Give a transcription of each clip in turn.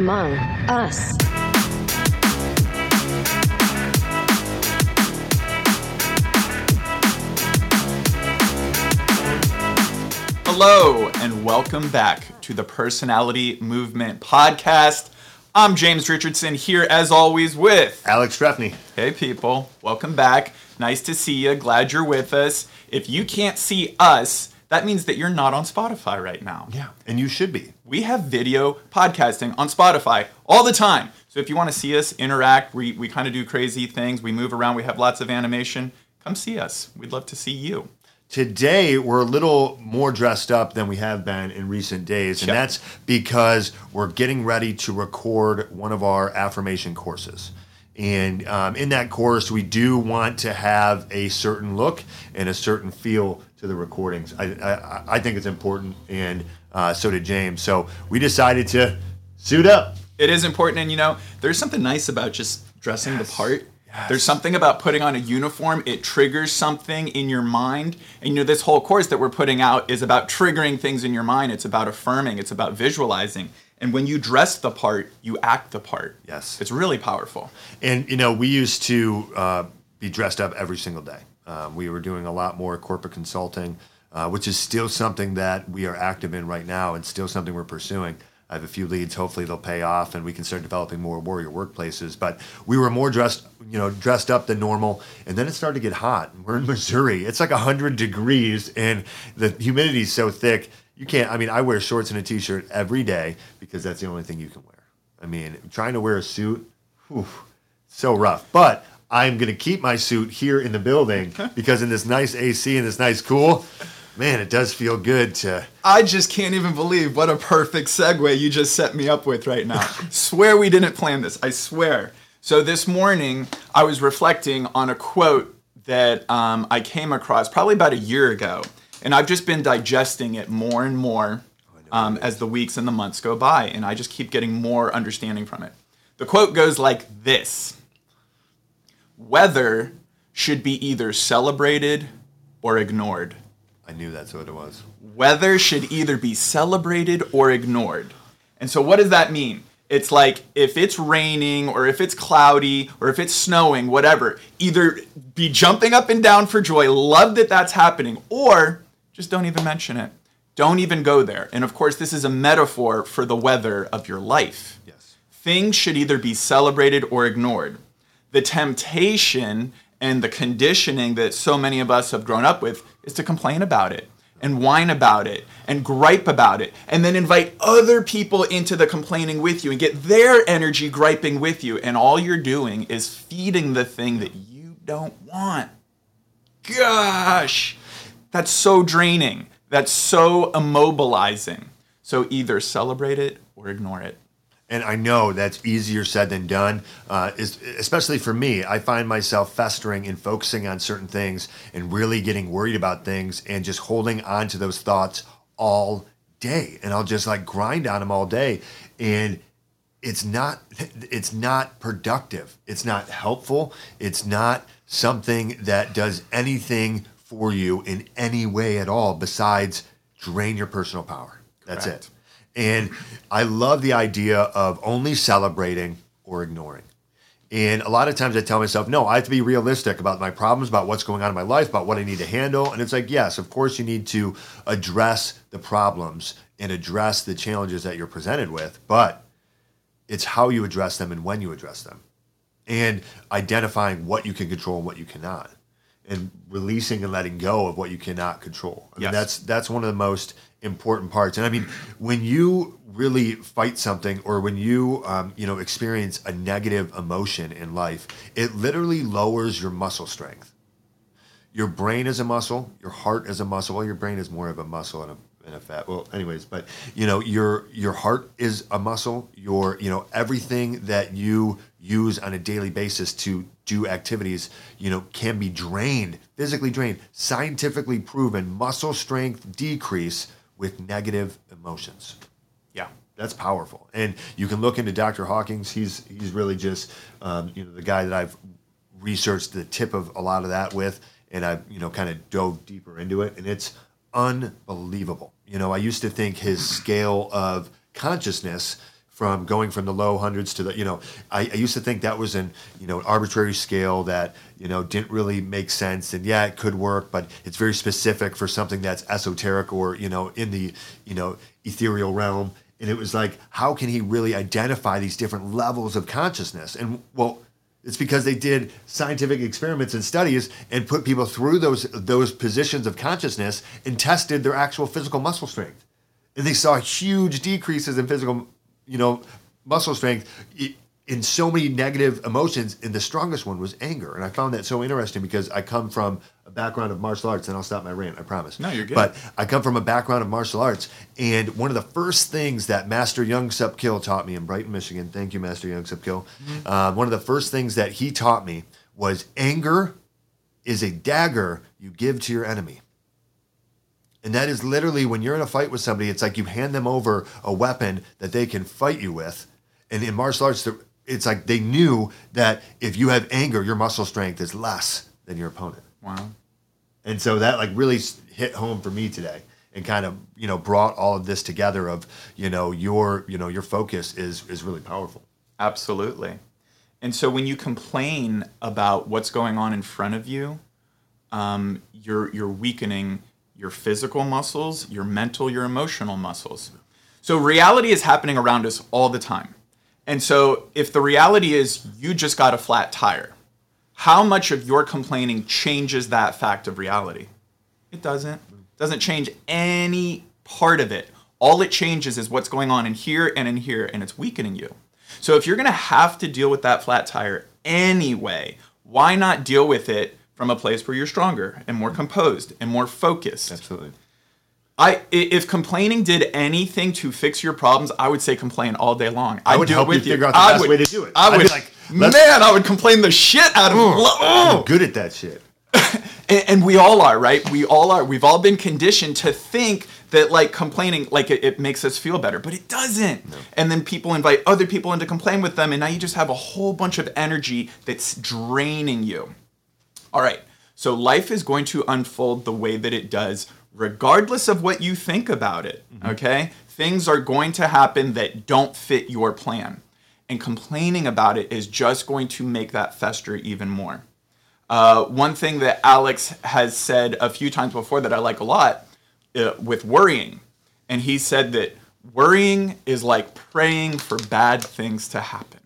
among us. Hello, and welcome back to the Personality Movement Podcast. I'm James Richardson here, as always, with Alex Trefney. Hey, people, welcome back. Nice to see you. Glad you're with us. If you can't see us, that means that you're not on Spotify right now. Yeah, and you should be. We have video podcasting on Spotify all the time. So if you want to see us interact, we, we kind of do crazy things, we move around, we have lots of animation, come see us. We'd love to see you. Today, we're a little more dressed up than we have been in recent days, and Yep. that's because we're getting ready to record one of our affirmation courses. And um, in that course, we do want to have a certain look and a certain feel to the recordings. I, I, I think it's important, and uh, so did James. So we decided to suit up. It is important, and you know, there's something nice about just dressing the part. There's something about putting on a uniform. It triggers something in your mind. And you know, this whole course that we're putting out is about triggering things in your mind. It's about affirming. It's about visualizing. And when you dress the part, you act the part. Yes. It's really powerful. And you know, we used to uh, be dressed up every single day. Um, we were doing a lot more corporate consulting, uh, which is still something that we are active in right now, and still something we're pursuing. I have a few leads. Hopefully, they'll pay off, and we can start developing more warrior workplaces. But we were more dressed, you know, dressed up than normal, and then it started to get hot. We're in Missouri; it's like hundred degrees, and the humidity is so thick. You can't. I mean, I wear shorts and a t-shirt every day because that's the only thing you can wear. I mean, trying to wear a suit, whew, so rough. But I'm going to keep my suit here in the building because in this nice AC and this nice cool, man, it does feel good to. I just can't even believe what a perfect segue you just set me up with right now. swear we didn't plan this. I swear. So this morning, I was reflecting on a quote that um, I came across probably about a year ago, and I've just been digesting it more and more um, as the weeks and the months go by, and I just keep getting more understanding from it. The quote goes like this Weather should be either celebrated or ignored I knew that's what it was. weather should either be celebrated or ignored. And so, what does that mean? It's like if it's raining or if it's cloudy or if it's snowing, whatever, either be jumping up and down for joy, love that that's happening, or just don't even mention it. Don't even go there. And of course, this is a metaphor for the weather of your life. Yes. Things should either be celebrated or ignored. The temptation and the conditioning that so many of us have grown up with is to complain about it and whine about it and gripe about it and then invite other people into the complaining with you and get their energy griping with you. And all you're doing is feeding the thing that you don't want. Gosh, that's so draining. That's so immobilizing. So either celebrate it or ignore it. And I know that's easier said than done, uh, is, especially for me. I find myself festering and focusing on certain things and really getting worried about things and just holding on to those thoughts all day. And I'll just like grind on them all day. And it's not it's not productive. It's not helpful. It's not something that does anything for you in any way at all besides drain your personal power. That's Correct. it. And I love the idea of only celebrating or ignoring. And a lot of times I tell myself, no, I have to be realistic about my problems, about what's going on in my life, about what I need to handle. And it's like, yes, of course, you need to address the problems and address the challenges that you're presented with, but it's how you address them and when you address them, and identifying what you can control and what you cannot, and releasing and letting go of what you cannot control. I mean, Yes. that's that's one of the most important parts. And I mean, when you really fight something, or when you um, you know experience a negative emotion in life, it literally lowers your muscle strength. Your brain is a muscle. Your heart is a muscle. Well, your brain is more of a muscle and a and a fat. Well, anyways, but you know, your your heart is a muscle. Your you know everything that you use on a daily basis to do activities, you know, can be drained, physically drained, scientifically proven. Muscle strength decrease with negative emotions. Yeah. That's powerful, and you can look into Dr. Hawkins. He's he's really just um, you know the guy that I've researched the tip of a lot of that with, and I've you know kind of dove deeper into it, and it's unbelievable. You know, I used to think his scale of consciousness from going from the low hundreds to the you know I, I used to think that was an you know arbitrary scale that you know didn't really make sense. And yeah it could work but it's very specific for something that's esoteric or you know in the you know ethereal realm. And it was like how can he really identify these different levels of consciousness? And well it's because they did scientific experiments and studies and put people through those those positions of consciousness and tested their actual physical muscle strength. And they saw huge decreases in physical you know, muscle strength in so many negative emotions. And the strongest one was anger. And I found that so interesting because I come from a background of martial arts, and I'll stop my rant, I promise. No, you're good. But I come from a background of martial arts. And one of the first things that Master Young Sup Kill taught me in Brighton, Michigan, thank you, Master Young Sup Kill. Mm-hmm. Uh, one of the first things that he taught me was anger is a dagger you give to your enemy. And that is literally when you're in a fight with somebody, it's like you hand them over a weapon that they can fight you with. And in martial arts, it's like they knew that if you have anger, your muscle strength is less than your opponent. Wow. And so that like really hit home for me today and kind of, you know, brought all of this together of, you know, your, you know, your focus is is really powerful. Absolutely. And so when you complain about what's going on in front of you, um, you're you're weakening your physical muscles, your mental, your emotional muscles. So reality is happening around us all the time. And so if the reality is you just got a flat tire, how much of your complaining changes that fact of reality? It doesn't. It doesn't change any part of it. All it changes is what's going on in here and in here, and it's weakening you. So if you're gonna have to deal with that flat tire anyway, why not deal with it from a place where you're stronger and more composed and more focused. Absolutely. I if complaining did anything to fix your problems, I would say complain all day long. I would do help it with you figure out the I best would, way to do it. I I'd be like, man, I would complain the shit out of. I'm Oh. good at that shit. And, and we all are, right? We all are. We've all been conditioned to think that like complaining, like it, it makes us feel better, but it doesn't. And then people invite other people in to complain with them, and now you just have a whole bunch of energy that's draining you. All right. So life is going to unfold the way that it does, regardless of what you think about it. Okay? Things are going to happen that don't fit your plan. And complaining about it is just going to make that fester even more. Uh, one thing that Alex has said a few times before that I like a lot uh, with worrying, and he said that worrying is like praying for bad things to happen.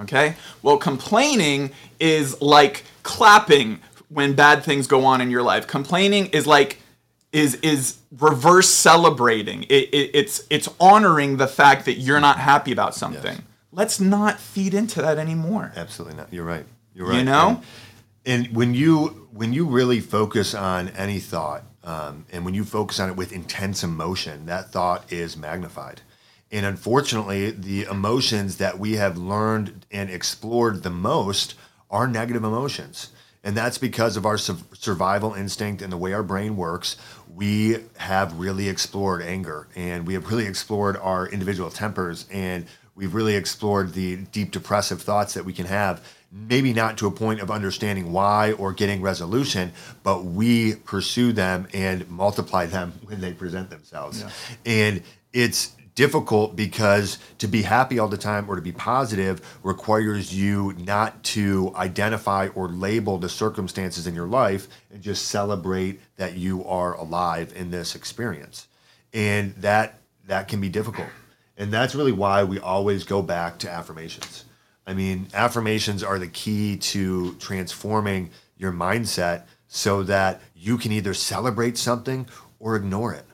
Okay? Well, complaining is like clapping when bad things go on in your life. Complaining is like is is reverse celebrating. It, it, it's it's honoring the fact that you're not happy about something. Yes. Let's not feed into that anymore. Absolutely not. You're right. You're right. You know? And, and when you when you really focus on any thought, um, and when you focus on it with intense emotion, that thought is magnified. And unfortunately, the emotions that we have learned and explored the most are negative emotions. And that's because of our su- survival instinct and the way our brain works. We have really explored anger and we have really explored our individual tempers and we've really explored the deep depressive thoughts that we can have. Maybe not to a point of understanding why or getting resolution, but we pursue them and multiply them when they present themselves. And it's difficult because to be happy all the time or to be positive requires you not to identify or label the circumstances in your life and just celebrate that you are alive in this experience. And that that can be difficult. And that's really why we always go back to affirmations. I mean affirmations are the key to transforming your mindset so that you can either celebrate something or ignore it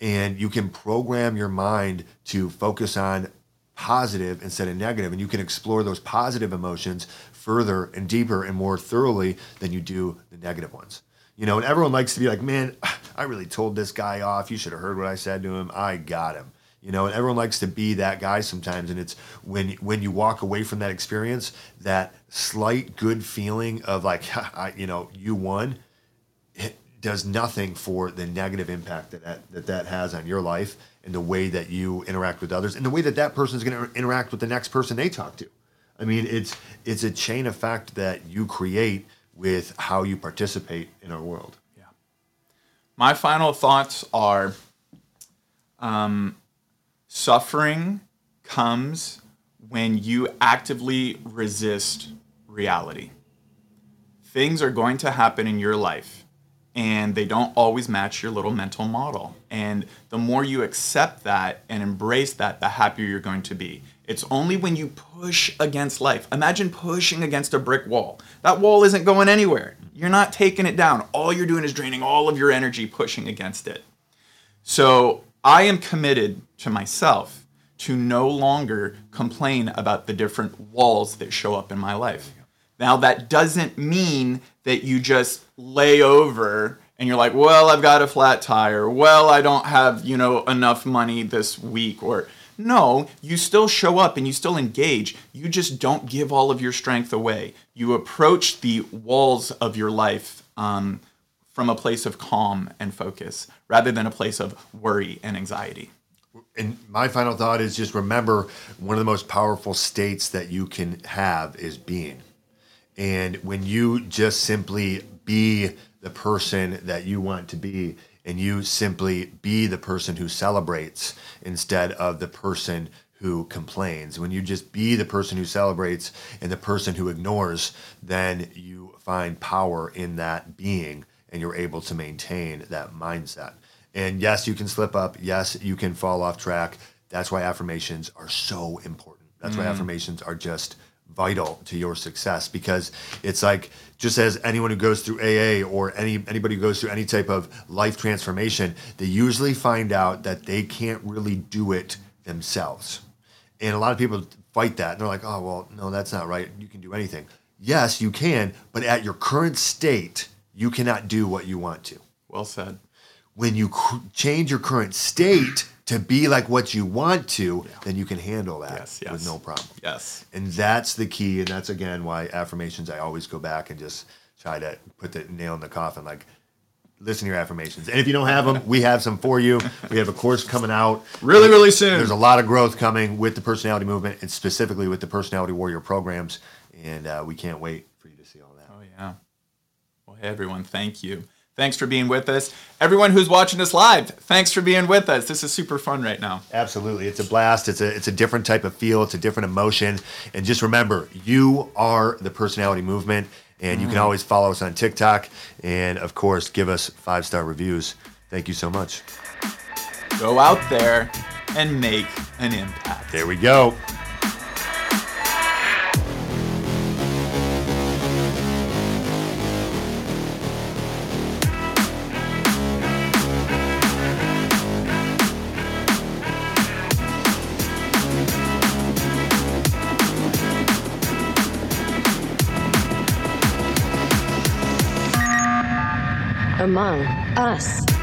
and you can program your mind to focus on positive instead of negative. And you can explore those positive emotions further and deeper and more thoroughly than you do the negative ones. You know and everyone likes to be like man i really told this guy off. You should have heard what i said to him. I got him. You know and everyone likes to be that guy sometimes. And it's when when you walk away from that experience that slight good feeling of like I, you know you won does nothing for the negative impact that that, that that has on your life and the way that you interact with others and the way that that person is going to interact with the next person they talk to. I mean, it's it's a chain effect that you create with how you participate in our world. Yeah. My final thoughts are um, suffering comes when you actively resist reality. Things are going to happen in your life and they don't always match your little mental model. And the more you accept that and embrace that, the happier you're going to be. It's only when you push against life. Imagine pushing against a brick wall. That wall isn't going anywhere. You're not taking it down. All you're doing is draining all of your energy pushing against it. So I am committed to myself to no longer complain about the different walls that show up in my life. Now, that doesn't mean that you just lay over and you're like, well, I've got a flat tire. Well, I don't have, you know, enough money this week. Or, no, you still show up and you still engage. You just don't give all of your strength away. You approach the walls of your life um, from a place of calm and focus rather than a place of worry and anxiety. And my final thought is just remember one of the most powerful states that you can have is being. And when you just simply be the person that you want to be, and you simply be the person who celebrates instead of the person who complains, when you just be the person who celebrates and the person who ignores, then you find power in that being and you're able to maintain that mindset. And yes, you can slip up. Yes, you can fall off track. That's why affirmations are so important. That's why mm. affirmations are just vital to your success because it's like just as anyone who goes through AA or any anybody who goes through any type of life transformation, they usually find out that they can't really do it themselves. And a lot of people fight that. And they're like, "Oh, well, no, that's not right. You can do anything." Yes, you can, but at your current state, you cannot do what you want to. Well said. When you cr- change your current state to be like what you want to, then you can handle that Yes, yes. with no problem. Yes. And that's the key. And that's again why affirmations, I always go back and just try to put the nail in the coffin. Like, listen to your affirmations. And if you don't have them, we have some for you. We have a course coming out. Really, really soon. There's a lot of growth coming with the personality movement and specifically with the personality warrior programs. And uh, we can't wait for you to see all that. Oh, yeah. Well, hey, everyone, thank you. Thanks for being with us. Everyone who's watching us live, thanks for being with us. This is super fun right now. Absolutely. It's a blast. It's a it's a different type of feel. It's a different emotion. And just remember, you are the personality movement. And you can mm-hmm. always follow us on TikTok. And of course, give us five star reviews. Thank you so much. Go out there and make an impact. There we go. Among Us.